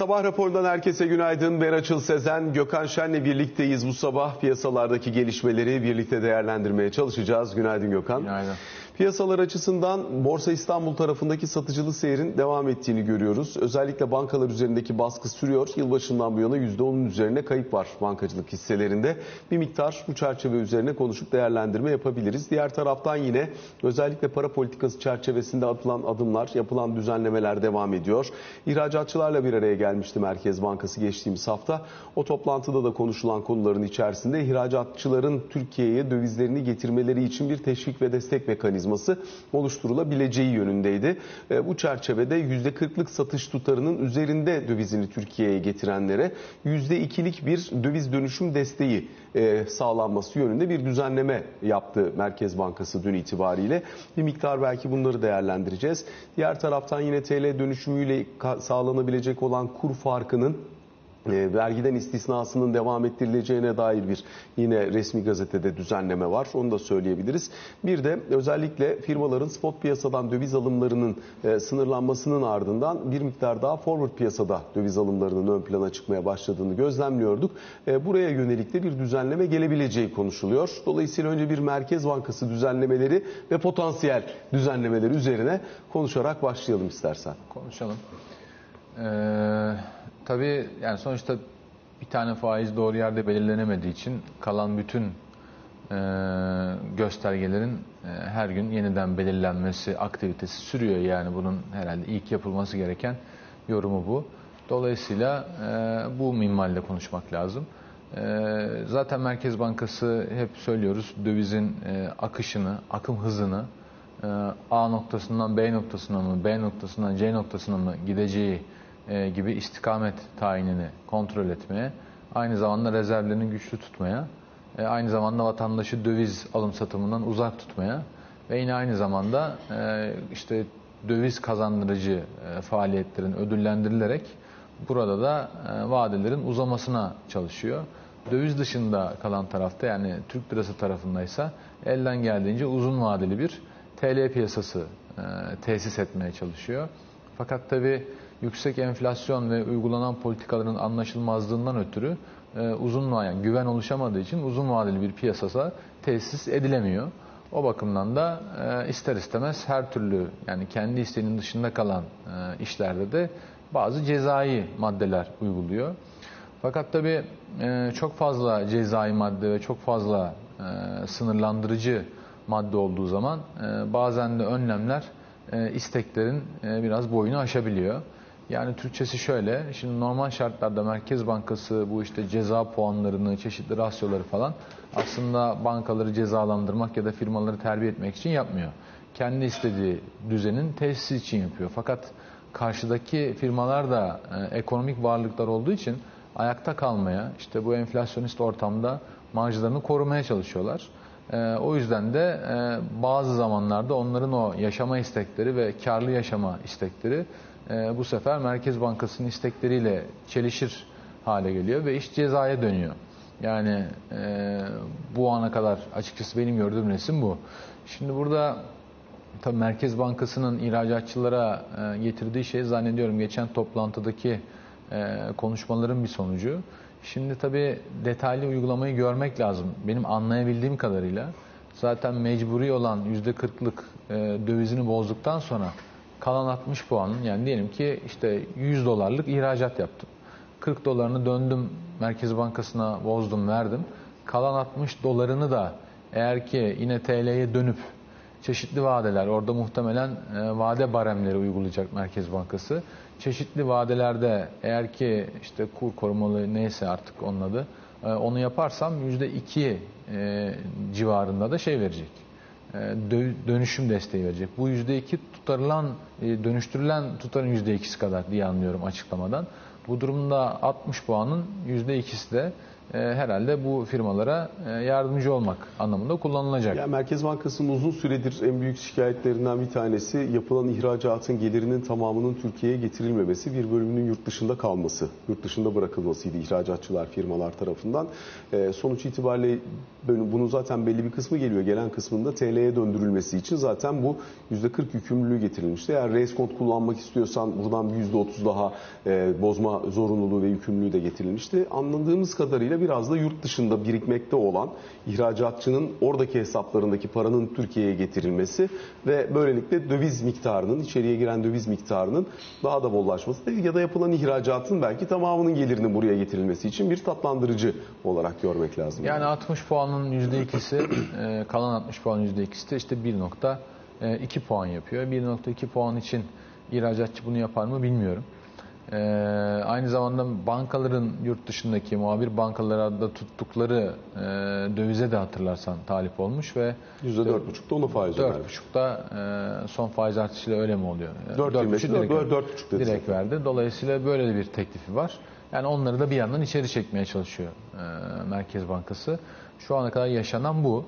Sabah raporundan herkese günaydın. Beraçıl Sezen, Gökhan Şen'le birlikteyiz bu sabah. Piyasalardaki gelişmeleri birlikte değerlendirmeye çalışacağız. Günaydın Gökhan. Günaydın. Piyasalar açısından Borsa İstanbul tarafındaki satıcılı seyrin devam ettiğini görüyoruz. Özellikle bankalar üzerindeki baskı sürüyor. Yılbaşından bu yana %10'un üzerine kayıp var bankacılık hisselerinde. Bir miktar bu çerçeve üzerine konuşup değerlendirme yapabiliriz. Diğer taraftan yine özellikle para politikası çerçevesinde atılan adımlar, yapılan düzenlemeler devam ediyor. İhracatçılarla bir araya gelmişti Merkez Bankası geçtiğimiz hafta. O toplantıda da konuşulan konuların içerisinde ihracatçıların Türkiye'ye dövizlerini getirmeleri için bir teşvik ve destek mekanizması oluşturulabileceği yönündeydi. E, Bu çerçevede %40'lık satış tutarının üzerinde dövizini Türkiye'ye getirenlere %2'lik bir döviz dönüşüm desteği e, sağlanması yönünde bir düzenleme yaptı Merkez Bankası dün itibariyle. Bir miktar belki bunları değerlendireceğiz. Diğer taraftan yine TL dönüşümüyle sağlanabilecek olan kur farkının e, vergiden istisnasının devam ettirileceğine dair bir yine resmi gazetede düzenleme var. Onu da söyleyebiliriz. Bir de özellikle firmaların spot piyasadan döviz alımlarının e, sınırlanmasının ardından bir miktar daha forward piyasada döviz alımlarının ön plana çıkmaya başladığını gözlemliyorduk. E, Buraya yönelik de bir düzenleme gelebileceği konuşuluyor. Dolayısıyla önce bir Merkez Bankası düzenlemeleri ve potansiyel düzenlemeleri üzerine konuşarak başlayalım istersen. Konuşalım. Ee, tabii yani sonuçta bir tane faiz doğru yerde belirlenemediği için kalan bütün e, göstergelerin e, her gün yeniden belirlenmesi aktivitesi sürüyor. Yani bunun herhalde ilk yapılması gereken yorumu bu. Dolayısıyla e, bu minvalde konuşmak lazım. E, zaten Merkez Bankası hep söylüyoruz dövizin e, akışını, akım hızını e, A noktasından B noktasına mı, B noktasından C noktasına mı gideceği e, gibi istikamet tayinini kontrol etmeye, aynı zamanda rezervlerini güçlü tutmaya, e, aynı zamanda vatandaşı döviz alım satımından uzak tutmaya ve yine aynı zamanda e, işte döviz kazandırıcı faaliyetlerin ödüllendirilerek burada da e, vadelerin uzamasına çalışıyor. Döviz dışında kalan tarafta yani Türk lirası tarafındaysa elden geldiğince uzun vadeli bir TL piyasası e, tesis etmeye çalışıyor. Fakat tabi yüksek enflasyon ve uygulanan politikaların anlaşılmazlığından ötürü e, uzun vadeli yani güven oluşamadığı için uzun vadeli bir piyasasa tesis edilemiyor. O bakımdan da e, ister istemez her türlü yani kendi isteğinin dışında kalan e, işlerde de bazı cezai maddeler uyguluyor. Fakat tabii e, çok fazla cezai madde ve çok fazla sınırlandırıcı madde olduğu zaman bazen de önlemler isteklerin biraz boyunu aşabiliyor. Yani Türkçesi şöyle, şimdi normal şartlarda Merkez Bankası bu işte ceza puanlarını, çeşitli rasyoları falan aslında bankaları cezalandırmak ya da firmaları terbiye etmek için yapmıyor. Kendi istediği düzenin tesisi için yapıyor. Fakat karşıdaki firmalar da e, ekonomik varlıklar olduğu için ayakta kalmaya, işte bu enflasyonist ortamda marjlarını korumaya çalışıyorlar. E, o yüzden de e, bazı zamanlarda onların o yaşama istekleri ve karlı yaşama istekleri e, bu sefer Merkez Bankası'nın istekleriyle çelişir hale geliyor ve iş cezaya dönüyor. Yani e, bu ana kadar açıkçası benim gördüğüm resim bu. Şimdi burada tabii Merkez Bankası'nın ihracatçılara e, getirdiği şey zannediyorum geçen toplantıdaki konuşmaların bir sonucu. Şimdi tabii detaylı uygulamayı görmek lazım. Benim anlayabildiğim kadarıyla zaten mecburi olan %40'lık e, dövizini bozduktan sonra kalan 60 puanın yani diyelim ki işte 100 dolarlık ihracat yaptım. 40 dolarını döndüm Merkez Bankası'na bozdum verdim. Kalan 60 dolarını da eğer ki yine TL'ye dönüp çeşitli vadeler orada muhtemelen e, vade baremleri uygulayacak Merkez Bankası. Çeşitli vadelerde eğer ki işte kur korumalı neyse artık onun adı e, onu yaparsam %2 e, civarında da şey verecek. E, dö- dönüşüm desteği verecek. Bu %2 tutarılan, e, dönüştürülen tutarın %2'si kadar diye anlıyorum açıklamadan. Bu durumda 60 puanın %2'si de e, herhalde bu firmalara e, yardımcı olmak anlamında kullanılacak. Ya Merkez Bankası'nın uzun süredir en büyük şikayetlerinden bir tanesi yapılan ihracatın gelirinin tamamının Türkiye'ye getirilmemesi, bir bölümünün yurt dışında kalması, yurt dışında bırakılmasıydı ihracatçılar firmalar tarafından. Ee, sonuç itibariyle bunun zaten belli bir kısmı geliyor. Gelen kısmında TL'ye döndürülmesi için zaten bu %40 yükümlülüğü getirilmişti. Eğer reis kont kullanmak istiyorsan buradan bir %30 daha e, bozma zorunluluğu ve yükümlülüğü de getirilmişti. Anladığımız kadarıyla biraz da yurt dışında birikmekte olan ihracatçının oradaki hesaplarındaki paranın Türkiye'ye getirilmesi ve böylelikle döviz miktarının, içeriye giren döviz miktarının daha da bollaşması ya da yapılan ihracatın belki tamamının gelirinin buraya getirilmesi için bir tatlandırıcı olarak görmek lazım. Yani 60 puanın %2'si, e, kalan 60 puanın %2'si de işte 1.2 puan yapıyor. 1.2 puan için ihracatçı bunu yapar mı bilmiyorum. E, aynı zamanda bankaların yurt dışındaki muhabir bankalarda tuttukları e, dövize de hatırlarsan talip olmuş ve %4,5'da ona faiz önermiş. 4.5'da e, son faiz artışıyla öyle mi oluyor? Dört 4.5 yirmi, direkt, dört- dört buçuk dedi direkt verdi. Dolayısıyla böyle de bir teklifi var. Yani onları da bir yandan içeri çekmeye çalışıyor e, Merkez Bankası. Şu ana kadar yaşanan bu.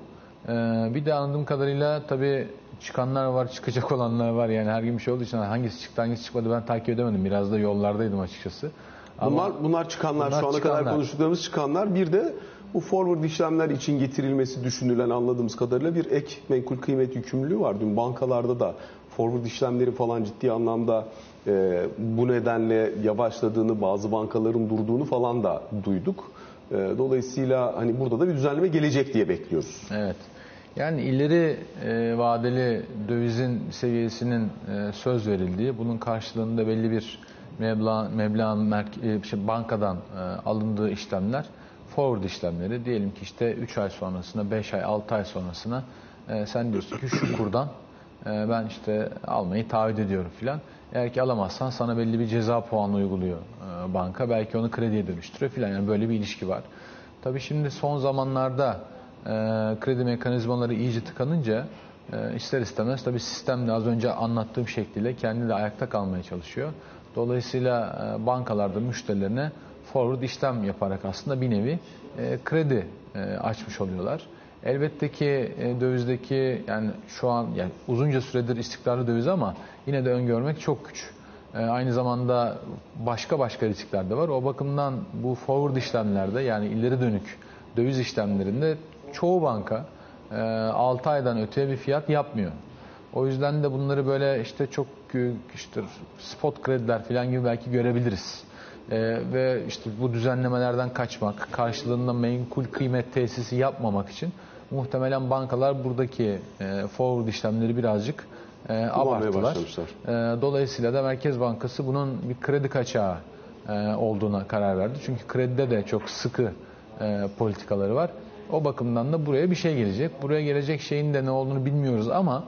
E, bir de anladığım kadarıyla tabii çıkanlar var, çıkacak olanlar var. Yani her gün bir şey olduğu için hangisi çıktı, hangisi çıkmadı ben takip edemedim. Biraz da yollardaydım açıkçası. Ama Bunlar bunlar çıkanlar Bunlar şu ana kadar çıkanlar. konuştuklarımız çıkanlar bir de bu forward işlemler için getirilmesi düşünülen anladığımız kadarıyla bir ek menkul kıymet yükümlülüğü var. Dün bankalarda da forward işlemleri falan ciddi anlamda e, bu nedenle yavaşladığını, bazı bankaların durduğunu falan da duyduk. E, dolayısıyla hani burada da bir düzenleme gelecek diye bekliyoruz. Evet. Yani ileri e, vadeli dövizin seviyesinin e, söz verildiği, bunun karşılığında belli bir meblağ, merke- e, şey, bankadan e, alındığı işlemler, forward işlemleri. Diyelim ki işte 3 ay sonrasına, 5 ay, 6 ay sonrasına e, sen diyorsun ki şu kurdan e, ben işte almayı taahhüt ediyorum filan. Eğer ki alamazsan sana belli bir ceza puanı uyguluyor e, banka. Belki onu krediye dönüştürüyor filan. Yani böyle bir ilişki var. Tabii şimdi son zamanlarda kredi mekanizmaları iyice tıkanınca e, ister istemez tabii sistem de az önce anlattığım şekliyle kendi de ayakta kalmaya çalışıyor. Dolayısıyla e, bankalarda müşterilerine forward işlem yaparak aslında bir nevi e, kredi açmış oluyorlar. Elbette ki dövizdeki yani şu an yani uzunca süredir istikrarlı döviz ama yine de öngörmek çok güç. Aynı zamanda başka başka riskler de var. O bakımdan bu forward işlemlerde yani ileri dönük döviz işlemlerinde çoğu banka 6 aydan öteye bir fiyat yapmıyor. O yüzden de bunları böyle işte çok e, işte spot krediler falan gibi belki görebiliriz. E, ve işte bu düzenlemelerden kaçmak, karşılığında menkul kıymet tesisi yapmamak için muhtemelen bankalar buradaki e, forward işlemleri birazcık e, abarttılar. E, dolayısıyla da Merkez Bankası bunun bir kredi kaçağı e, olduğuna karar verdi. Çünkü kredide de çok sıkı e, politikaları var. O bakımdan da buraya bir şey gelecek. Buraya gelecek şeyin de ne olduğunu bilmiyoruz ama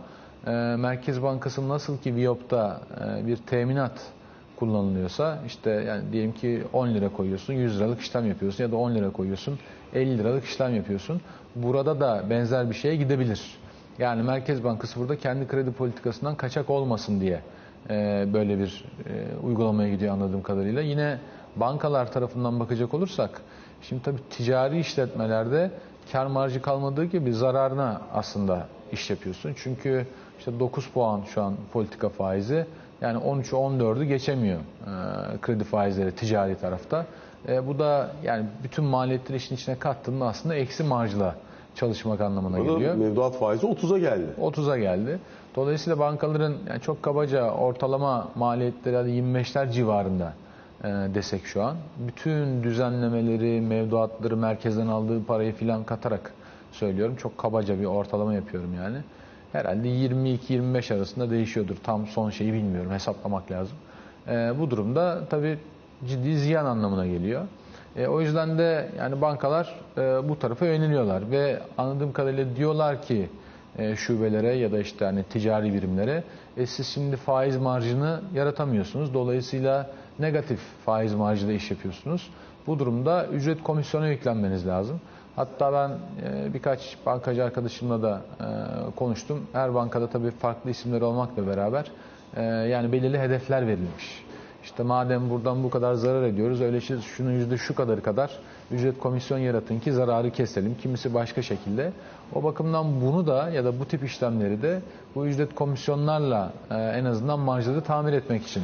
e, Merkez Bankası nasıl ki Viyop'ta e, bir teminat kullanılıyorsa işte yani diyelim ki 10 lira koyuyorsun 100 liralık işlem yapıyorsun ya da 10 lira koyuyorsun 50 liralık işlem yapıyorsun. Burada da benzer bir şeye gidebilir. Yani Merkez Bankası burada kendi kredi politikasından kaçak olmasın diye e, böyle bir e, uygulamaya gidiyor anladığım kadarıyla. Yine bankalar tarafından bakacak olursak şimdi tabii ticari işletmelerde kar marjı kalmadığı gibi zararına aslında iş yapıyorsun. Çünkü işte 9 puan şu an politika faizi yani 13'ü 14'ü geçemiyor e, kredi faizleri ticari tarafta. E, bu da yani bütün maliyetleri işin içine kattığında aslında eksi marjla çalışmak anlamına Burada geliyor. mevduat faizi 30'a geldi. 30'a geldi. Dolayısıyla bankaların yani çok kabaca ortalama maliyetleri hadi 25'ler civarında desek şu an. Bütün düzenlemeleri, mevduatları, merkezden aldığı parayı filan katarak söylüyorum. Çok kabaca bir ortalama yapıyorum yani. Herhalde 22-25 arasında değişiyordur. Tam son şeyi bilmiyorum. Hesaplamak lazım. E, bu durumda tabii ciddi ziyan anlamına geliyor. E, o yüzden de yani bankalar e, bu tarafa yöneliyorlar ve anladığım kadarıyla diyorlar ki e, şubelere ya da işte hani ticari birimlere e, siz şimdi faiz marjını yaratamıyorsunuz. Dolayısıyla negatif faiz marjıyla iş yapıyorsunuz. Bu durumda ücret komisyona yüklenmeniz lazım. Hatta ben e, birkaç bankacı arkadaşımla da e, konuştum. Her bankada tabii farklı isimler olmakla beraber e, yani belirli hedefler verilmiş. İşte madem buradan bu kadar zarar ediyoruz, öyleyse şunun yüzde şu kadarı kadar ücret komisyon yaratın ki zararı keselim. Kimisi başka şekilde. O bakımdan bunu da ya da bu tip işlemleri de bu ücret komisyonlarla e, en azından marjları tamir etmek için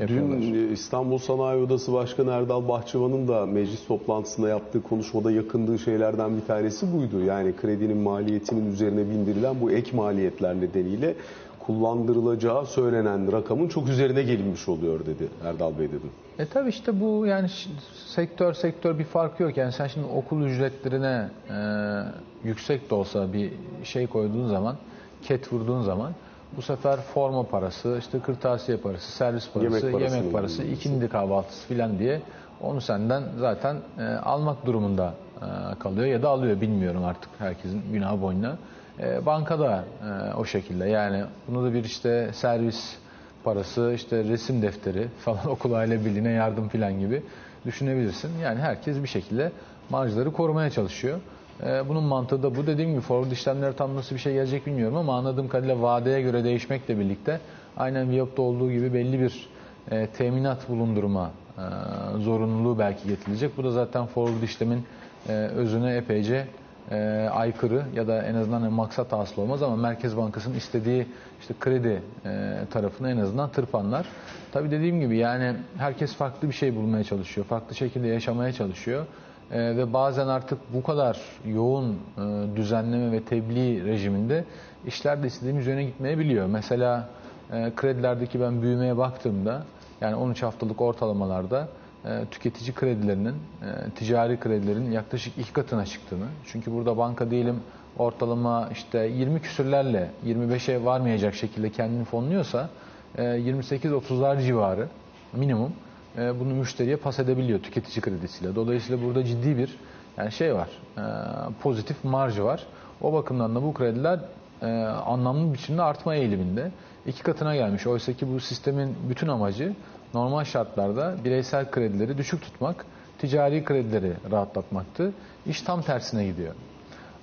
yapıyorlar. Dün İstanbul Sanayi Odası Başkanı Erdal Bahçıvan'ın da meclis toplantısında yaptığı konuşmada yakındığı şeylerden bir tanesi buydu. Yani kredinin maliyetinin üzerine bindirilen bu ek maliyetler nedeniyle kullandırılacağı söylenen rakamın çok üzerine gelinmiş oluyor dedi Erdal Bey dedi. E tabi işte bu yani sektör sektör bir farkı yok. Yani sen şimdi okul ücretlerine e, yüksek de olsa bir şey koyduğun zaman, ket vurduğun zaman bu sefer forma parası, işte kırtasiye parası, servis parası, Yemek yemek parasının parası, ikindi kahvaltısı filan diye onu senden zaten e, almak durumunda e, kalıyor ya da alıyor bilmiyorum artık herkesin günah boynuna. E, bankada e, o şekilde yani bunu da bir işte servis parası, işte resim defteri falan okul aile birliğine yardım filan gibi düşünebilirsin. Yani herkes bir şekilde marjları korumaya çalışıyor. Ee, bunun mantığı da bu. Dediğim gibi forward işlemlere tam nasıl bir şey gelecek bilmiyorum ama anladığım kadarıyla vadeye göre değişmekle birlikte aynen Viyop'ta olduğu gibi belli bir e, teminat bulundurma e, zorunluluğu belki getirilecek. Bu da zaten forward işlemin e, özüne epeyce e, aykırı ya da en azından hani maksat hasıl olmaz ama Merkez Bankası'nın istediği işte kredi e, tarafını en azından tırpanlar. Tabii dediğim gibi yani herkes farklı bir şey bulmaya çalışıyor. Farklı şekilde yaşamaya çalışıyor. E, ve bazen artık bu kadar yoğun e, düzenleme ve tebliğ rejiminde işler de istediğimiz yöne gitmeyebiliyor. Mesela e, kredilerdeki ben büyümeye baktığımda yani 13 haftalık ortalamalarda e, tüketici kredilerinin, e, ticari kredilerin yaklaşık iki katına çıktığını. Çünkü burada banka diyelim ortalama işte 20 küsürlerle 25'e varmayacak şekilde kendini fonluyorsa e, 28-30'lar civarı minimum e, bunu müşteriye pas edebiliyor tüketici kredisiyle. Dolayısıyla burada ciddi bir yani şey var, e, pozitif marj var. O bakımdan da bu krediler e, anlamlı biçimde artma eğiliminde. iki katına gelmiş. Oysa ki bu sistemin bütün amacı normal şartlarda bireysel kredileri düşük tutmak, ticari kredileri rahatlatmaktı. İş tam tersine gidiyor.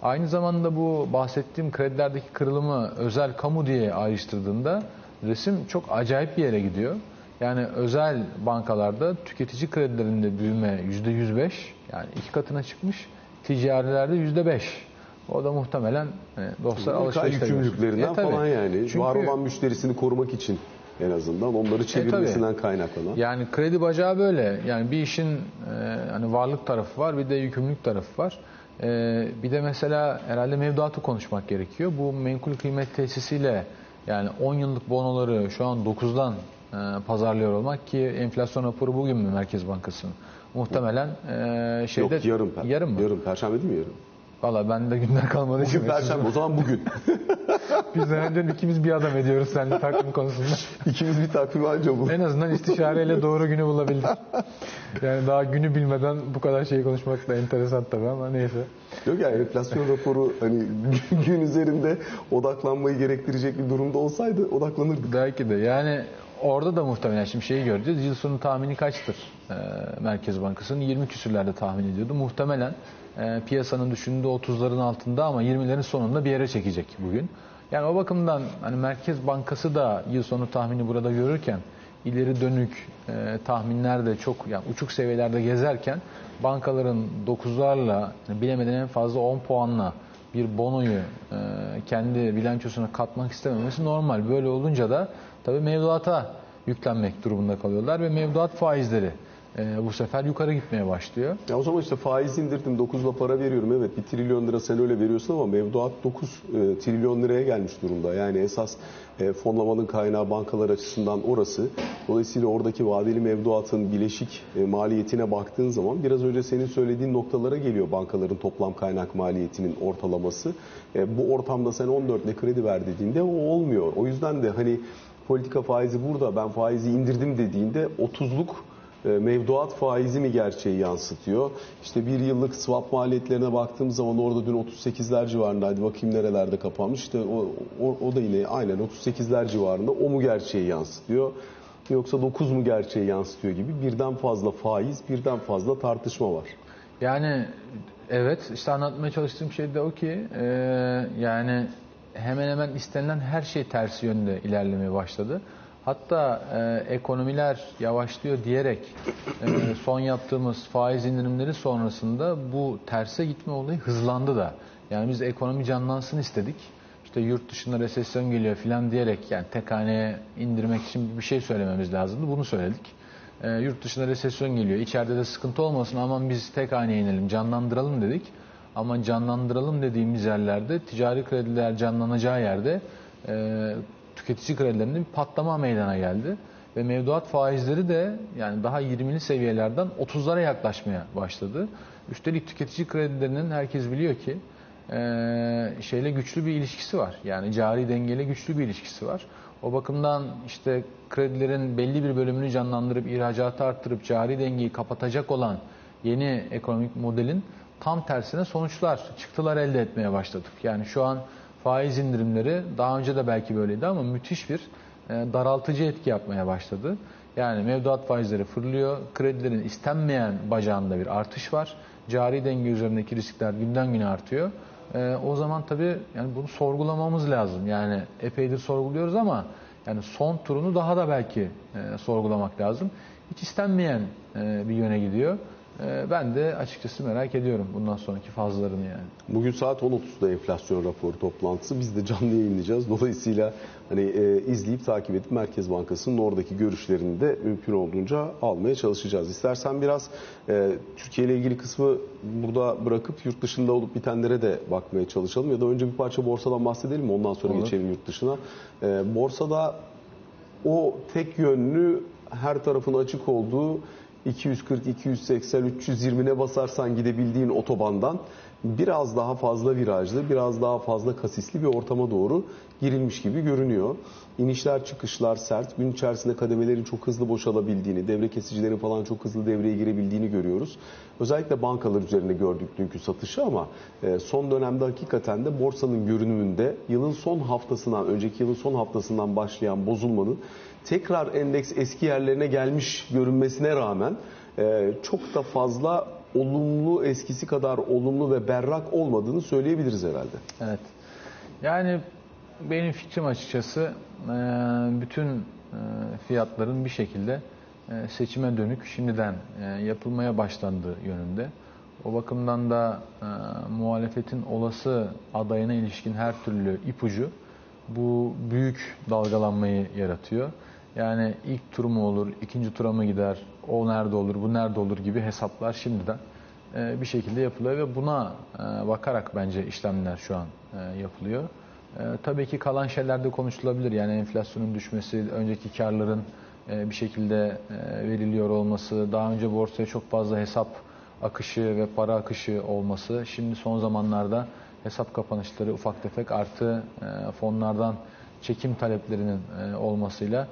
Aynı zamanda bu bahsettiğim kredilerdeki kırılımı özel kamu diye ayrıştırdığında resim çok acayip bir yere gidiyor. Yani özel bankalarda tüketici kredilerinde büyüme yüzde 105 yani iki katına çıkmış. Ticarilerde yüzde 5. O da muhtemelen e, dostlar Mutlaka alışverişte yükümlülüklerinden E, tabii. falan yani. Çünkü- Var olan müşterisini korumak için en azından onları çevirmesinden kaynaklanan. Yani kredi bacağı böyle. Yani bir işin e, hani varlık tarafı var, bir de yükümlülük tarafı var. E, bir de mesela herhalde mevduatı konuşmak gerekiyor. Bu menkul kıymet tesisiyle yani 10 yıllık bonoları şu an 9'dan e, pazarlıyor olmak ki enflasyon raporu bugün mü Merkez Bankası'nın? Muhtemelen e, şeyde Yok yarın. yarın mı? Yarın. Perşembe değil mi yarın? Valla bende günler kalmadı. Bugün Perşembe. O zaman bugün. Biz önce ikimiz bir adam ediyoruz seninle takvim konusunda. İkimiz bir takvim anca bu. En azından istişareyle doğru günü bulabildik. Yani daha günü bilmeden bu kadar şeyi konuşmak da enteresan tabii ama neyse. Yok yani enflasyon raporu hani gün üzerinde odaklanmayı gerektirecek bir durumda olsaydı odaklanırdık. Belki de yani orada da muhtemelen şimdi şeyi göreceğiz. Yıl sonu tahmini kaçtır Ee, Merkez Bankası'nın? 20 küsürlerde tahmin ediyordu. Muhtemelen e, piyasanın düşündüğü 30'ların altında ama 20'lerin sonunda bir yere çekecek bugün. Yani o bakımdan hani Merkez Bankası da yıl sonu tahmini burada görürken ileri dönük e, tahminler de çok yani uçuk seviyelerde gezerken bankaların 9'larla bilemeden en fazla 10 puanla bir bonoyu e, kendi bilançosuna katmak istememesi normal. Böyle olunca da tabii mevduata yüklenmek durumunda kalıyorlar ve mevduat faizleri e, bu sefer yukarı gitmeye başlıyor. Ya o zaman işte faiz indirdim 9'la para veriyorum evet 1 trilyon lira sen öyle veriyorsun ama mevduat 9 e, trilyon liraya gelmiş durumda. Yani esas e, fonlamanın kaynağı bankalar açısından orası. Dolayısıyla oradaki vadeli mevduatın bileşik e, maliyetine baktığın zaman biraz önce senin söylediğin noktalara geliyor bankaların toplam kaynak maliyetinin ortalaması. E, bu ortamda sen 14 ile kredi ver dediğinde o olmuyor. O yüzden de hani politika faizi burada ben faizi indirdim dediğinde 30'luk e, mevduat faizi mi gerçeği yansıtıyor? İşte bir yıllık swap maliyetlerine baktığım zaman orada dün 38'ler civarındaydı. Bakayım nerelerde kapanmış. İşte o, o, o da yine aynen 38'ler civarında. O mu gerçeği yansıtıyor? Yoksa 9 mu gerçeği yansıtıyor gibi birden fazla faiz, birden fazla tartışma var. Yani evet işte anlatmaya çalıştığım şey de o ki e, yani hemen hemen istenilen her şey tersi yönde ilerlemeye başladı. Hatta e, ekonomiler yavaşlıyor diyerek e, son yaptığımız faiz indirimleri sonrasında bu terse gitme olayı hızlandı da. Yani biz ekonomi canlansın istedik. İşte yurt dışında resesyon geliyor filan diyerek yani tek haneye indirmek için bir şey söylememiz lazımdı. Bunu söyledik. E, yurt dışında resesyon geliyor. İçeride de sıkıntı olmasın aman biz tek haneye inelim, canlandıralım dedik. Ama canlandıralım dediğimiz yerlerde ticari krediler canlanacağı yerde e, tüketici kredilerinde bir patlama meydana geldi. Ve mevduat faizleri de yani daha 20'li seviyelerden 30'lara yaklaşmaya başladı. Üstelik tüketici kredilerinin herkes biliyor ki e, şeyle güçlü bir ilişkisi var. Yani cari dengeyle güçlü bir ilişkisi var. O bakımdan işte kredilerin belli bir bölümünü canlandırıp ihracatı arttırıp cari dengeyi kapatacak olan yeni ekonomik modelin tam tersine sonuçlar, çıktılar elde etmeye başladık. Yani şu an faiz indirimleri daha önce de belki böyleydi ama müthiş bir e, daraltıcı etki yapmaya başladı. Yani mevduat faizleri fırlıyor, kredilerin istenmeyen bacağında bir artış var. Cari denge üzerindeki riskler günden güne artıyor. E, o zaman tabii yani bunu sorgulamamız lazım. Yani epeydir sorguluyoruz ama yani son turunu daha da belki e, sorgulamak lazım. Hiç istenmeyen e, bir yöne gidiyor. E, ben de açıkçası merak ediyorum bundan sonraki fazlarını yani. Bugün saat 10.30'da enflasyon raporu toplantısı. Biz de canlı yayınlayacağız. Dolayısıyla hani e, izleyip takip edip Merkez Bankası'nın oradaki görüşlerini de mümkün olduğunca almaya çalışacağız. İstersen biraz e, Türkiye ile ilgili kısmı burada bırakıp yurt dışında olup bitenlere de bakmaya çalışalım. Ya da önce bir parça borsadan bahsedelim mi? Ondan sonra Olur. geçelim yurt dışına. E, borsada o tek yönlü her tarafın açık olduğu 240, 280, 320'ne basarsan gidebildiğin otobandan biraz daha fazla virajlı, biraz daha fazla kasisli bir ortama doğru girilmiş gibi görünüyor. İnişler çıkışlar sert. Gün içerisinde kademelerin çok hızlı boşalabildiğini, devre kesicilerin falan çok hızlı devreye girebildiğini görüyoruz. Özellikle bankalar üzerinde gördük dünkü satışı ama e, son dönemde hakikaten de borsanın görünümünde yılın son haftasından, önceki yılın son haftasından başlayan bozulmanın tekrar endeks eski yerlerine gelmiş görünmesine rağmen e, çok da fazla olumlu eskisi kadar olumlu ve berrak olmadığını söyleyebiliriz herhalde. Evet. Yani benim fikrim açıkçası e, bütün e, fiyatların bir şekilde e, seçime dönük şimdiden yapılmaya başlandığı yönünde. O bakımdan da muhalefetin olası adayına ilişkin her türlü ipucu bu büyük dalgalanmayı yaratıyor. Yani ilk tur mu olur, ikinci tura mı gider, o nerede olur, bu nerede olur gibi hesaplar şimdiden e, bir şekilde yapılıyor ve buna e, bakarak bence işlemler şu an e, yapılıyor. Tabii ki kalan şeyler de konuşulabilir. Yani enflasyonun düşmesi, önceki karların bir şekilde veriliyor olması, daha önce borsaya çok fazla hesap akışı ve para akışı olması, şimdi son zamanlarda hesap kapanışları ufak tefek artı fonlardan çekim taleplerinin olmasıyla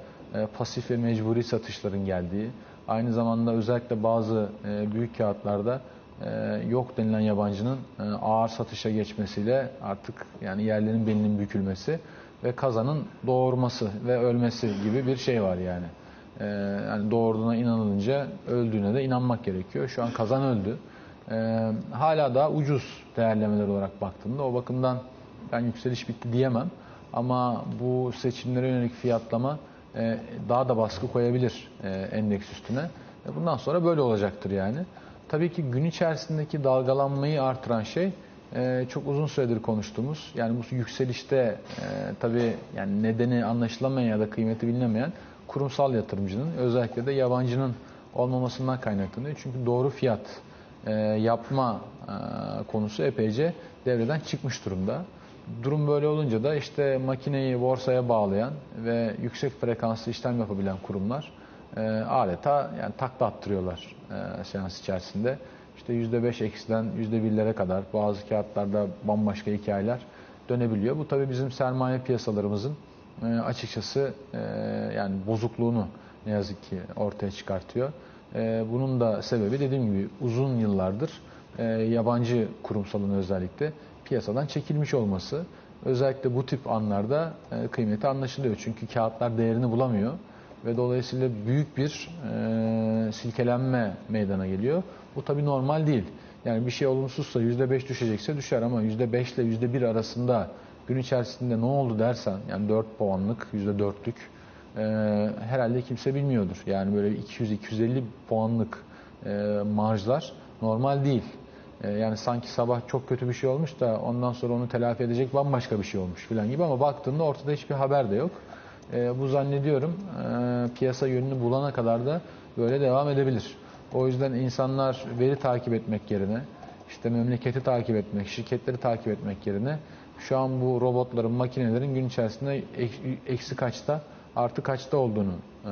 pasif ve mecburi satışların geldiği, aynı zamanda özellikle bazı e, büyük kağıtlarda e, yok denilen yabancının e, ağır satışa geçmesiyle artık yani yerlerin belinin bükülmesi ve kazanın doğurması ve ölmesi gibi bir şey var yani. E, yani doğurduğuna inanılınca öldüğüne de inanmak gerekiyor. Şu an kazan öldü. E, hala daha ucuz değerlemeler olarak baktığımda o bakımdan ben yükseliş bitti diyemem. Ama bu seçimlere yönelik fiyatlama daha da baskı koyabilir e, endeks üstüne. E, Bundan sonra böyle olacaktır yani. Tabii ki gün içerisindeki dalgalanmayı artıran şey e, çok uzun süredir konuştuğumuz yani bu yükselişte e, tabii yani nedeni anlaşılamayan ya da kıymeti bilinemeyen kurumsal yatırımcının özellikle de yabancının olmamasından kaynaklanıyor. Çünkü doğru fiyat e, yapma e, konusu epeyce devreden çıkmış durumda. Durum böyle olunca da işte makineyi borsaya bağlayan ve yüksek frekanslı işlem yapabilen kurumlar e, adeta yani takla attırıyorlar e, seans içerisinde. İşte %5 eksiden %1'lere kadar bazı kağıtlarda bambaşka hikayeler dönebiliyor. Bu tabii bizim sermaye piyasalarımızın e, açıkçası e, yani bozukluğunu ne yazık ki ortaya çıkartıyor. E, bunun da sebebi dediğim gibi uzun yıllardır e, yabancı kurumsalın özellikle piyasadan çekilmiş olması. Özellikle bu tip anlarda e, kıymeti anlaşılıyor. Çünkü kağıtlar değerini bulamıyor ve dolayısıyla büyük bir e, silkelenme meydana geliyor. Bu tabii normal değil. Yani bir şey olumsuzsa %5 düşecekse düşer ama %5 ile %1 arasında gün içerisinde ne oldu dersen yani 4 puanlık %4'lük e, herhalde kimse bilmiyordur. Yani böyle 200-250 puanlık marjlar normal değil. E, yani sanki sabah çok kötü bir şey olmuş da ondan sonra onu telafi edecek bambaşka bir şey olmuş falan gibi ama baktığında ortada hiçbir haber de yok. E, bu zannediyorum e, piyasa yönünü bulana kadar da böyle devam edebilir. O yüzden insanlar veri takip etmek yerine, işte memleketi takip etmek, şirketleri takip etmek yerine şu an bu robotların, makinelerin gün içerisinde eksi kaçta, artı kaçta olduğunu e,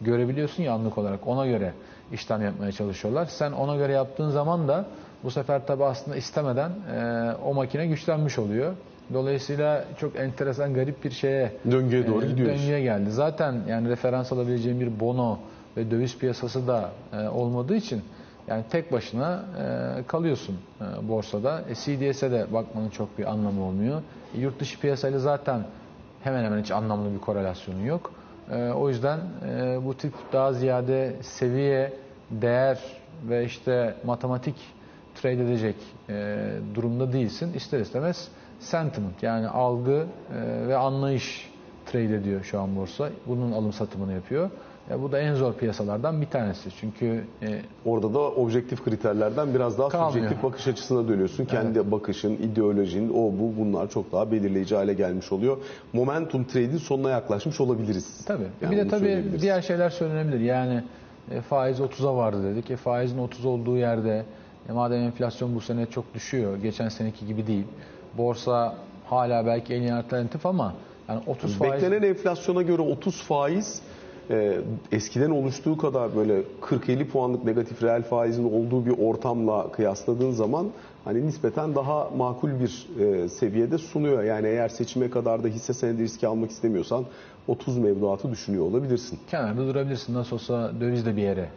görebiliyorsun ya anlık olarak. Ona göre işlem yapmaya çalışıyorlar. Sen ona göre yaptığın zaman da bu sefer tabi aslında istemeden e, o makine güçlenmiş oluyor. Dolayısıyla çok enteresan, garip bir şeye Döngüye doğru e, gidiyoruz. Döngüye geldi. Zaten yani referans alabileceğim bir bono ve döviz piyasası da e, olmadığı için yani tek başına e, kalıyorsun e, borsada. E, CDS'e de bakmanın çok bir anlamı olmuyor. E, yurt dışı piyasayla zaten hemen hemen hiç anlamlı bir korelasyonu yok. E, o yüzden e, bu tip daha ziyade seviye, değer ve işte matematik trade edecek e, durumda değilsin. İster istemez sentiment yani algı e, ve anlayış trade ediyor şu an borsa. Bunun alım satımını yapıyor. E, bu da en zor piyasalardan bir tanesi. Çünkü e, Orada da objektif kriterlerden biraz daha Kalmıyor. subjektif bakış açısına dönüyorsun. Kendi bakışın, ideolojin, o bu bunlar çok daha belirleyici hale gelmiş oluyor. Momentum trade'in sonuna yaklaşmış olabiliriz. tabii. Yani bir de tabii diğer şeyler söylenebilir. Yani e, faiz 30'a vardı dedik. E, faizin 30 olduğu yerde e, madem enflasyon bu sene çok düşüyor. Geçen seneki gibi değil. Borsa hala belki en iyi alternatif ama yani 30 faiz Beklenen enflasyona göre 30 faiz e, eskiden oluştuğu kadar böyle 40-50 puanlık negatif reel faizin olduğu bir ortamla kıyasladığın zaman hani nispeten daha makul bir e, seviyede sunuyor. Yani eğer seçime kadar da hisse senedi riski almak istemiyorsan 30 mevduatı düşünüyor olabilirsin. kenarda durabilirsin. Nasıl olsa döviz de bir yere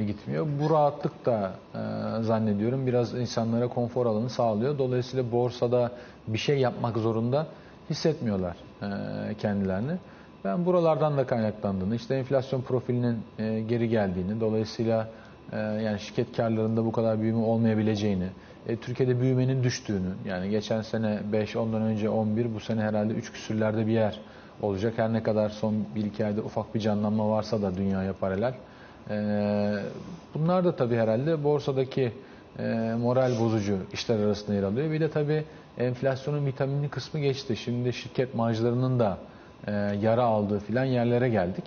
gitmiyor. Bu rahatlık da e, zannediyorum biraz insanlara konfor alanı sağlıyor. Dolayısıyla borsada bir şey yapmak zorunda hissetmiyorlar e, kendilerini. Ben buralardan da kaynaklandığını, işte enflasyon profilinin e, geri geldiğini, dolayısıyla e, yani şirket karlarında bu kadar büyüme olmayabileceğini, e, Türkiye'de büyümenin düştüğünü, yani geçen sene 5, ondan önce 11, bu sene herhalde 3 küsürlerde bir yer olacak. Her ne kadar son 1-2 ayda ufak bir canlanma varsa da dünyaya paralel. Ee, bunlar da tabii herhalde borsadaki e, moral bozucu işler arasında yer alıyor. Bir de tabii enflasyonun vitaminli kısmı geçti. Şimdi şirket marjlarının da e, yara aldığı filan yerlere geldik.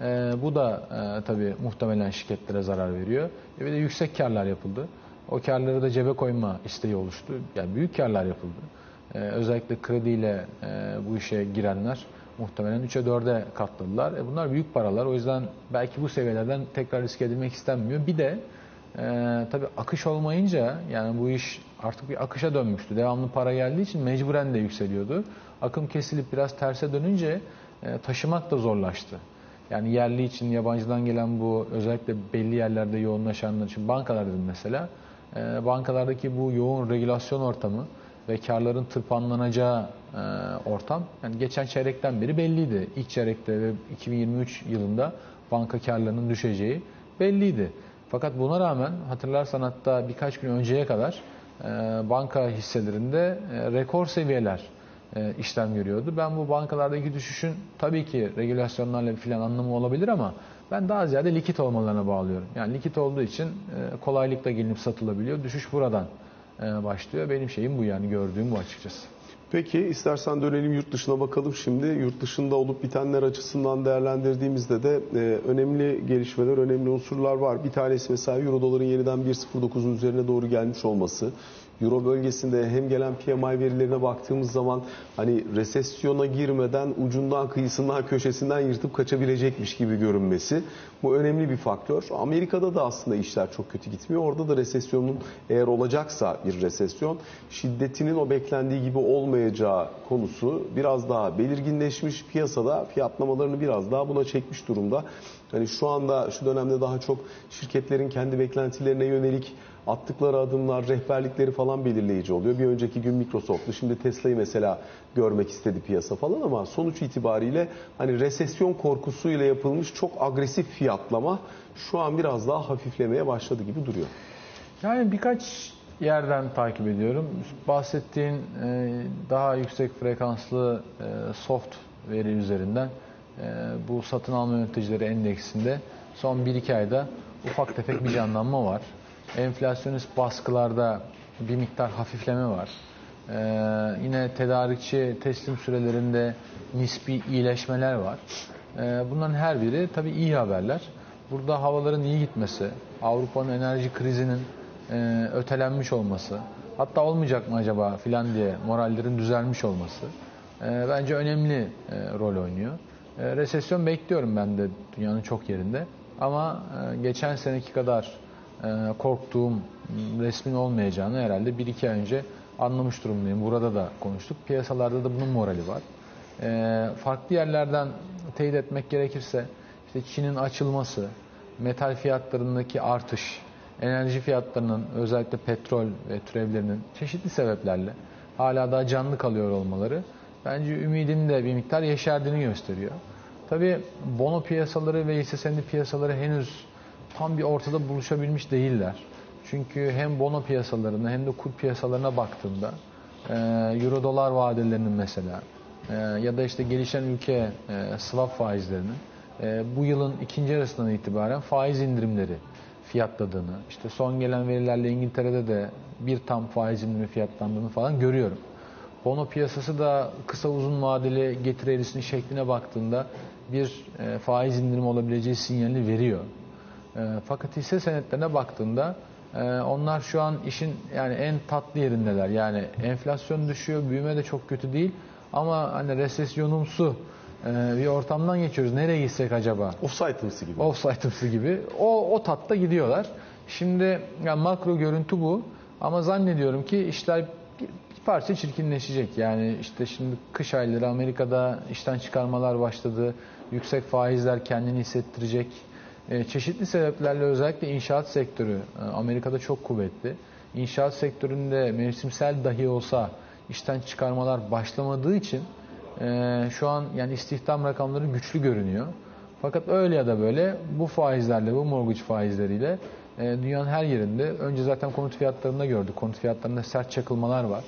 E, bu da tabii muhtemelen şirketlere zarar veriyor. Bir de yüksek karlar yapıldı. O karları da cebe koyma isteği oluştu. Yani büyük karlar yapıldı. Özellikle krediyle bu işe girenler muhtemelen 3'e 4'e katladılar. E, bunlar büyük paralar. O yüzden belki bu seviyelerden tekrar risk edilmek istenmiyor. Bir de e, tabii akış olmayınca yani bu iş artık bir akışa dönmüştü. Devamlı para geldiği için mecburen de yükseliyordu. Akım kesilip biraz terse dönünce e, taşımak da zorlaştı. Yani yerli için yabancıdan gelen bu özellikle belli yerlerde yoğunlaşanlar için bankalar dedim mesela. E, bankalardaki bu yoğun regülasyon ortamı ve karların tırpanlanacağı e, ortam yani geçen çeyrekten beri belliydi. İlk çeyrekte ve 2023 yılında banka karlarının düşeceği belliydi. Fakat buna rağmen hatırlarsan hatta birkaç gün önceye kadar e, banka hisselerinde e, rekor seviyeler işlem görüyordu. Ben bu bankalardaki düşüşün tabii ki regülasyonlarla filan anlamı olabilir ama ben daha ziyade likit olmalarına bağlıyorum. Yani likit olduğu için kolaylıkla gelinip satılabiliyor. Düşüş buradan başlıyor. Benim şeyim bu yani gördüğüm bu açıkçası. Peki istersen dönelim yurt dışına bakalım şimdi. Yurt dışında olup bitenler açısından değerlendirdiğimizde de e, önemli gelişmeler, önemli unsurlar var. Bir tanesi mesela Euro doların yeniden 1.09'un üzerine doğru gelmiş olması. Euro bölgesinde hem gelen PMI verilerine baktığımız zaman hani resesyona girmeden ucundan kıyısından köşesinden yırtıp kaçabilecekmiş gibi görünmesi. Bu önemli bir faktör. Amerika'da da aslında işler çok kötü gitmiyor. Orada da resesyonun eğer olacaksa bir resesyon şiddetinin o beklendiği gibi olmayacağı konusu biraz daha belirginleşmiş. Piyasada fiyatlamalarını biraz daha buna çekmiş durumda. Hani şu anda şu dönemde daha çok şirketlerin kendi beklentilerine yönelik attıkları adımlar, rehberlikleri falan belirleyici oluyor. Bir önceki gün Microsoft'tu. Şimdi Tesla'yı mesela görmek istedi piyasa falan ama sonuç itibariyle hani resesyon korkusuyla yapılmış çok agresif fiyatlama şu an biraz daha hafiflemeye başladı gibi duruyor. Yani birkaç yerden takip ediyorum. Bahsettiğin e, daha yüksek frekanslı e, soft veri üzerinden bu satın alma yöneticileri endeksinde son 1-2 ayda ufak tefek bir canlanma var. Enflasyonist baskılarda bir miktar hafifleme var. Ee, yine tedarikçi teslim sürelerinde nispi iyileşmeler var. Ee, bunların her biri tabii iyi haberler. Burada havaların iyi gitmesi, Avrupa'nın enerji krizinin e, ötelenmiş olması, hatta olmayacak mı acaba filan diye morallerin düzelmiş olması e, bence önemli e, rol oynuyor. E, resesyon bekliyorum ben de dünyanın çok yerinde. Ama e, geçen seneki kadar e, korktuğum resmin olmayacağını herhalde 1-2 ay önce anlamış durumdayım. Burada da konuştuk. Piyasalarda da bunun morali var. E, farklı yerlerden teyit etmek gerekirse işte Çin'in açılması, metal fiyatlarındaki artış, enerji fiyatlarının özellikle petrol ve türevlerinin çeşitli sebeplerle hala daha canlı kalıyor olmaları bence ümidin de bir miktar yeşerdiğini gösteriyor. Tabii bono piyasaları ve hisse senedi piyasaları henüz tam bir ortada buluşabilmiş değiller. Çünkü hem bono piyasalarına hem de kur piyasalarına baktığımda e, euro dolar vadelerinin mesela e, ya da işte gelişen ülke e, swap faizlerinin bu yılın ikinci yarısından itibaren faiz indirimleri fiyatladığını, işte son gelen verilerle İngiltere'de de bir tam faiz indirimi fiyatlandığını falan görüyorum. Bono piyasası da kısa uzun vadeli getiri eğrisinin şekline baktığında bir e, faiz indirimi olabileceği sinyali veriyor. E, fakat hisse senetlerine baktığında e, onlar şu an işin yani en tatlı yerindeler. Yani enflasyon düşüyor, büyüme de çok kötü değil ama hani resesyonumsu bir ortamdan geçiyoruz. Nereye gitsek acaba? Offside'ımsı gibi. Offside'ımsı gibi. O, o tatta gidiyorlar. Şimdi yani makro görüntü bu. Ama zannediyorum ki işler parça çirkinleşecek. Yani işte şimdi kış ayları Amerika'da işten çıkarmalar başladı. Yüksek faizler kendini hissettirecek. E, çeşitli sebeplerle özellikle inşaat sektörü e, Amerika'da çok kuvvetli. İnşaat sektöründe mevsimsel dahi olsa işten çıkarmalar başlamadığı için e, şu an yani istihdam rakamları güçlü görünüyor. Fakat öyle ya da böyle bu faizlerle, bu mortgage faizleriyle dünyanın her yerinde önce zaten konut fiyatlarında gördük. Konut fiyatlarında sert çakılmalar var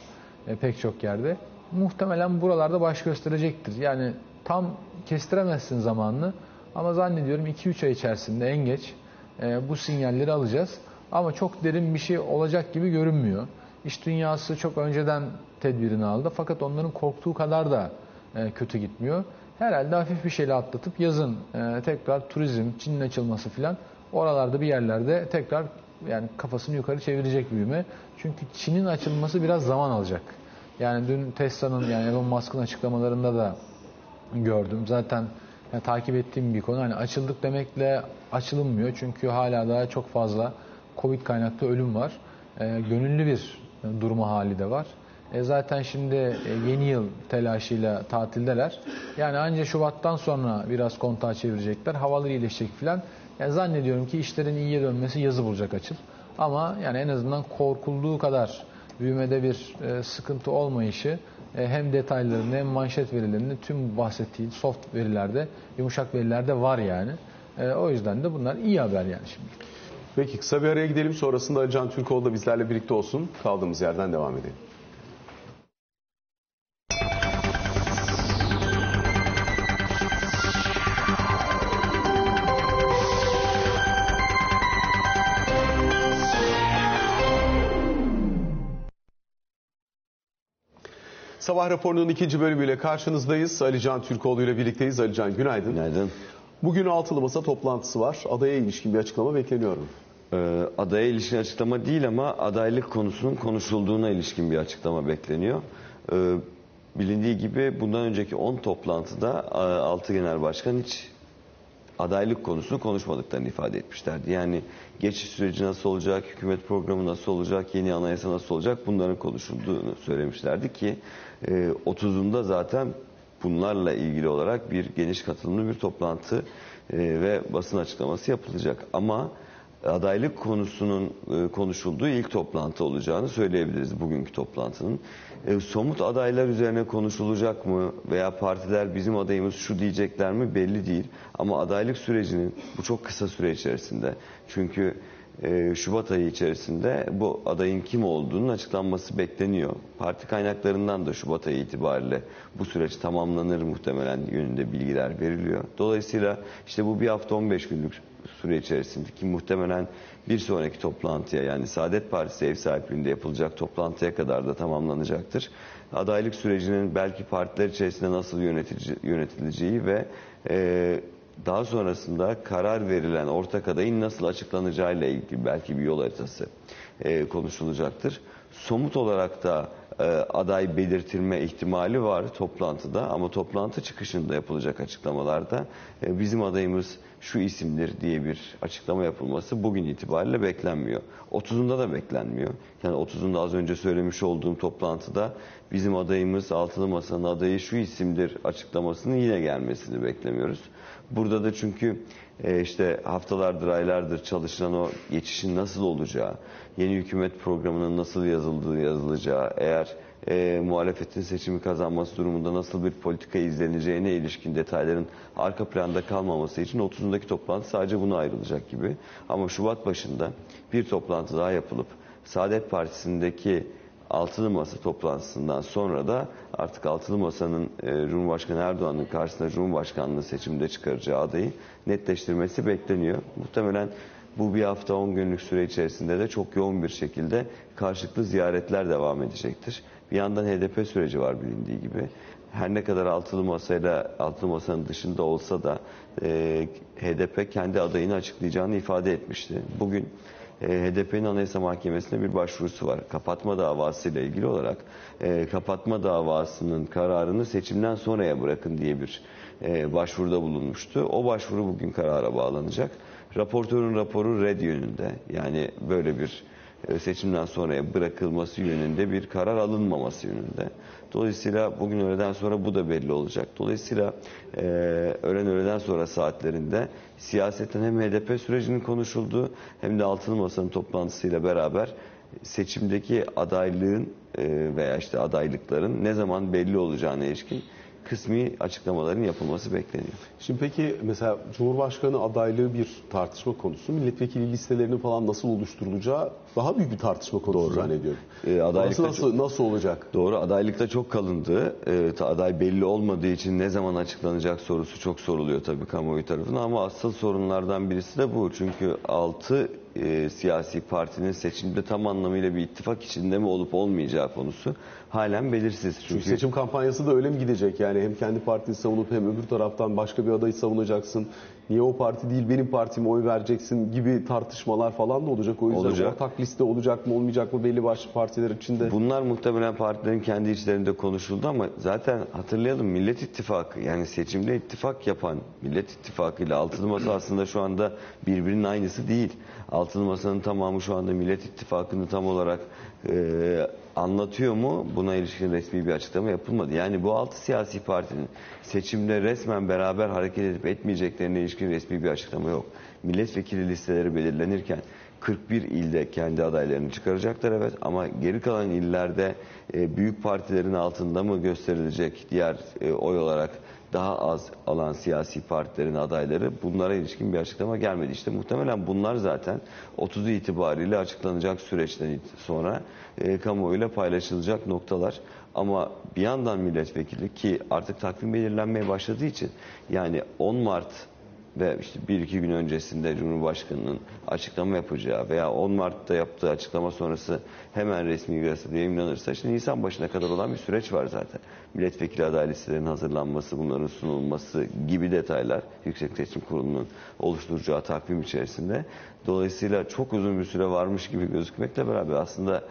e, pek çok yerde. Muhtemelen buralarda baş gösterecektir. Yani tam kestiremezsin zamanını ama zannediyorum 2-3 ay içerisinde en geç e, bu sinyalleri alacağız. Ama çok derin bir şey olacak gibi görünmüyor. İş dünyası çok önceden tedbirini aldı fakat onların korktuğu kadar da e, kötü gitmiyor. Herhalde hafif bir şeyle atlatıp yazın e, tekrar turizm, Çin'in açılması filan oralarda bir yerlerde tekrar yani kafasını yukarı çevirecek büyüme. Çünkü Çin'in açılması biraz zaman alacak. Yani dün Tesla'nın yani Elon Musk'ın açıklamalarında da gördüm. Zaten yani takip ettiğim bir konu. Hani açıldık demekle açılınmıyor. Çünkü hala daha çok fazla Covid kaynaklı ölüm var. E, gönüllü bir durma hali de var. E, zaten şimdi e, yeni yıl telaşıyla tatildeler. Yani ancak Şubat'tan sonra biraz kontağı çevirecekler. Havalar iyileşecek falan. Yani zannediyorum ki işlerin iyiye dönmesi yazı bulacak açıl. Ama yani en azından korkulduğu kadar büyümede bir e, sıkıntı olmayışı e, hem detaylarını hem manşet verilerini tüm bahsettiği soft verilerde, yumuşak verilerde var yani. O yüzden de bunlar iyi haber yani şimdi. Peki kısa bir araya gidelim. Sonrasında Can Türkoğlu da bizlerle birlikte olsun. Kaldığımız yerden devam edelim. Sabah raporunun ikinci bölümüyle karşınızdayız. Ali Can Türkoğlu ile birlikteyiz. Ali Can günaydın. Günaydın. Bugün altılı masa toplantısı var. Adaya ilişkin bir açıklama bekleniyor mu? Ee, adaya ilişkin açıklama değil ama adaylık konusunun konuşulduğuna ilişkin bir açıklama bekleniyor. Ee, bilindiği gibi bundan önceki 10 toplantıda 6 genel başkan hiç adaylık konusunu konuşmadıklarını ifade etmişlerdi. Yani geçiş süreci nasıl olacak, hükümet programı nasıl olacak, yeni anayasa nasıl olacak bunların konuşulduğunu söylemişlerdi ki 30'unda e, zaten bunlarla ilgili olarak bir geniş katılımlı bir toplantı e, ve basın açıklaması yapılacak. Ama adaylık konusunun e, konuşulduğu ilk toplantı olacağını söyleyebiliriz bugünkü toplantının. E, somut adaylar üzerine konuşulacak mı veya partiler bizim adayımız şu diyecekler mi belli değil. Ama adaylık sürecinin bu çok kısa süre içerisinde çünkü e, Şubat ayı içerisinde bu adayın kim olduğunun açıklanması bekleniyor. Parti kaynaklarından da Şubat ayı itibariyle bu süreç tamamlanır muhtemelen yönünde bilgiler veriliyor. Dolayısıyla işte bu bir hafta 15 günlük süre içerisinde ki muhtemelen bir sonraki toplantıya yani Saadet Partisi ev sahipliğinde yapılacak toplantıya kadar da tamamlanacaktır. Adaylık sürecinin belki partiler içerisinde nasıl yönetici, yönetileceği ve e, daha sonrasında karar verilen ortak adayın nasıl açıklanacağıyla ilgili belki bir yol haritası e, konuşulacaktır. Somut olarak da e, aday belirtilme ihtimali var toplantıda ama toplantı çıkışında yapılacak açıklamalarda e, bizim adayımız şu isimdir diye bir açıklama yapılması bugün itibariyle beklenmiyor. 30'unda da beklenmiyor. Yani 30'unda az önce söylemiş olduğum toplantıda bizim adayımız altılı masanın adayı şu isimdir açıklamasının yine gelmesini beklemiyoruz. Burada da çünkü e, işte haftalardır, aylardır çalışılan o geçişin nasıl olacağı, yeni hükümet programının nasıl yazıldığı yazılacağı, eğer e, muhalefetin seçimi kazanması durumunda nasıl bir politika izleneceğine ilişkin detayların arka planda kalmaması için 30'undaki toplantı sadece buna ayrılacak gibi. Ama Şubat başında bir toplantı daha yapılıp Saadet Partisi'ndeki Altılı Masa toplantısından sonra da artık Altılı Masa'nın e, Cumhurbaşkanı Erdoğan'ın karşısında Cumhurbaşkanlığı seçiminde çıkaracağı adayı netleştirmesi bekleniyor. Muhtemelen bu bir hafta 10 günlük süre içerisinde de çok yoğun bir şekilde karşılıklı ziyaretler devam edecektir. Bir yandan HDP süreci var bilindiği gibi. Her ne kadar altılı masayla altılı masanın dışında olsa da e, HDP kendi adayını açıklayacağını ifade etmişti. Bugün e, HDP'nin Anayasa Mahkemesi'ne bir başvurusu var. Kapatma davası ile ilgili olarak e, kapatma davasının kararını seçimden sonraya bırakın diye bir e, başvuruda bulunmuştu. O başvuru bugün karara bağlanacak. Raportörün raporu red yönünde. Yani böyle bir e, seçimden sonraya bırakılması yönünde bir karar alınmaması yönünde. Dolayısıyla bugün öğleden sonra bu da belli olacak. Dolayısıyla e, öğlen öğleden sonra saatlerinde siyasetten hem HDP sürecinin konuşulduğu hem de Altılı Masa'nın toplantısıyla beraber seçimdeki adaylığın e, veya işte adaylıkların ne zaman belli olacağına ilişkin kısmi açıklamaların yapılması bekleniyor. Şimdi peki mesela Cumhurbaşkanı adaylığı bir tartışma konusu. Milletvekili listelerinin falan nasıl oluşturulacağı daha büyük bir tartışma konusu zannediyorum. E, adaylıkta nasıl, nasıl olacak? Doğru adaylıkta çok kalındı. E, ta- aday belli olmadığı için ne zaman açıklanacak sorusu çok soruluyor tabii kamuoyu tarafından ama asıl sorunlardan birisi de bu. Çünkü 6 siyasi partinin seçimde tam anlamıyla bir ittifak içinde mi olup olmayacağı konusu halen belirsiz. Çünkü seçim kampanyası da öyle mi gidecek? Yani hem kendi partini savunup hem öbür taraftan başka bir adayı savunacaksın. Niye o parti değil benim partime oy vereceksin gibi tartışmalar falan da olacak. O yüzden Olacak. ortak liste olacak mı olmayacak mı belli başlı partiler içinde. Bunlar muhtemelen partilerin kendi içlerinde konuşuldu ama zaten hatırlayalım Millet İttifakı yani seçimde ittifak yapan Millet İttifakı ile Altılı Masa aslında şu anda birbirinin aynısı değil. Altılı Masa'nın tamamı şu anda Millet İttifakı'nı tam olarak e, anlatıyor mu? Buna ilişkin resmi bir açıklama yapılmadı. Yani bu altı siyasi partinin seçimde resmen beraber hareket edip etmeyeceklerine ilişkin resmi bir açıklama yok. Milletvekili listeleri belirlenirken 41 ilde kendi adaylarını çıkaracaklar evet ama geri kalan illerde e, büyük partilerin altında mı gösterilecek diğer e, oy olarak daha az alan siyasi partilerin adayları bunlara ilişkin bir açıklama gelmedi. İşte muhtemelen bunlar zaten 30'u itibariyle açıklanacak süreçten sonra e, kamuoyuyla paylaşılacak noktalar. Ama bir yandan milletvekili ki artık takvim belirlenmeye başladığı için yani 10 Mart ve işte bir iki gün öncesinde Cumhurbaşkanı'nın açıklama yapacağı veya 10 Mart'ta yaptığı açıklama sonrası hemen resmi gazetede yayınlanırsa işte Nisan başına kadar olan bir süreç var zaten. Milletvekili aday listelerinin hazırlanması, bunların sunulması gibi detaylar Yüksek Seçim Kurulu'nun oluşturacağı takvim içerisinde. Dolayısıyla çok uzun bir süre varmış gibi gözükmekle beraber aslında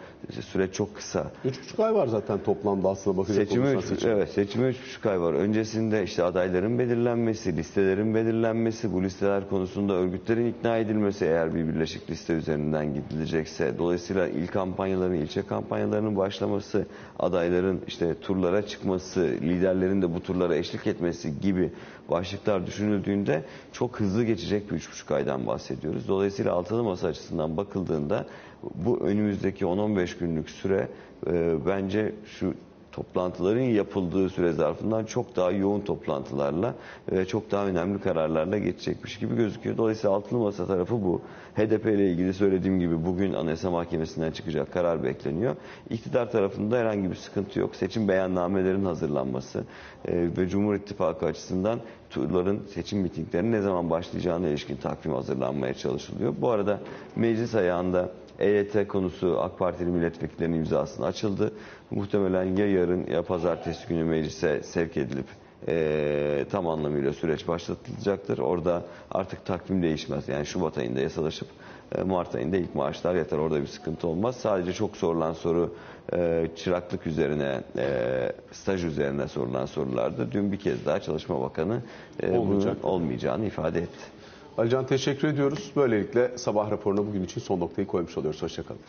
süreç çok kısa. 3,5 ay var zaten toplamda aslında bakacak olursan üç, seçim. evet seçime üç buçuk ay var. Öncesinde işte adayların belirlenmesi, listelerin belirlenmesi, bu listeler konusunda örgütlerin ikna edilmesi eğer bir birleşik liste üzerinden gidilecekse. Dolayısıyla il kampanyaların, ilçe kampanyalarının başlaması, adayların işte turlara çıkması, liderlerin de bu turlara eşlik etmesi gibi başlıklar düşünüldüğünde çok hızlı geçecek bir üç buçuk aydan bahsediyoruz. Dolayısıyla altılı masa açısından bakıldığında bu önümüzdeki 10-15 günlük süre e, bence şu toplantıların yapıldığı süre zarfından çok daha yoğun toplantılarla ve çok daha önemli kararlarla geçecekmiş gibi gözüküyor. Dolayısıyla altılı masa tarafı bu. HDP ile ilgili söylediğim gibi bugün Anayasa Mahkemesi'nden çıkacak karar bekleniyor. İktidar tarafında herhangi bir sıkıntı yok. Seçim beyannamelerin hazırlanması e, ve Cumhur İttifakı açısından turların seçim mitinglerinin ne zaman başlayacağına ilişkin takvim hazırlanmaya çalışılıyor. Bu arada meclis ayağında EYT konusu AK Partili milletvekillerinin imzasına açıldı. Muhtemelen ya yarın ya pazartesi günü meclise sevk edilip eee, tam anlamıyla süreç başlatılacaktır. Orada artık takvim değişmez. Yani Şubat ayında yasalaşıp e, Mart ayında ilk maaşlar yeter. Orada bir sıkıntı olmaz. Sadece çok sorulan soru e, çıraklık üzerine, e, staj üzerine sorulan sorulardı. Dün bir kez daha Çalışma Bakanı e, bunun olmayacağını ifade etti. Alican teşekkür ediyoruz. Böylelikle sabah raporuna bugün için son noktayı koymuş oluyoruz. Hoşçakalın.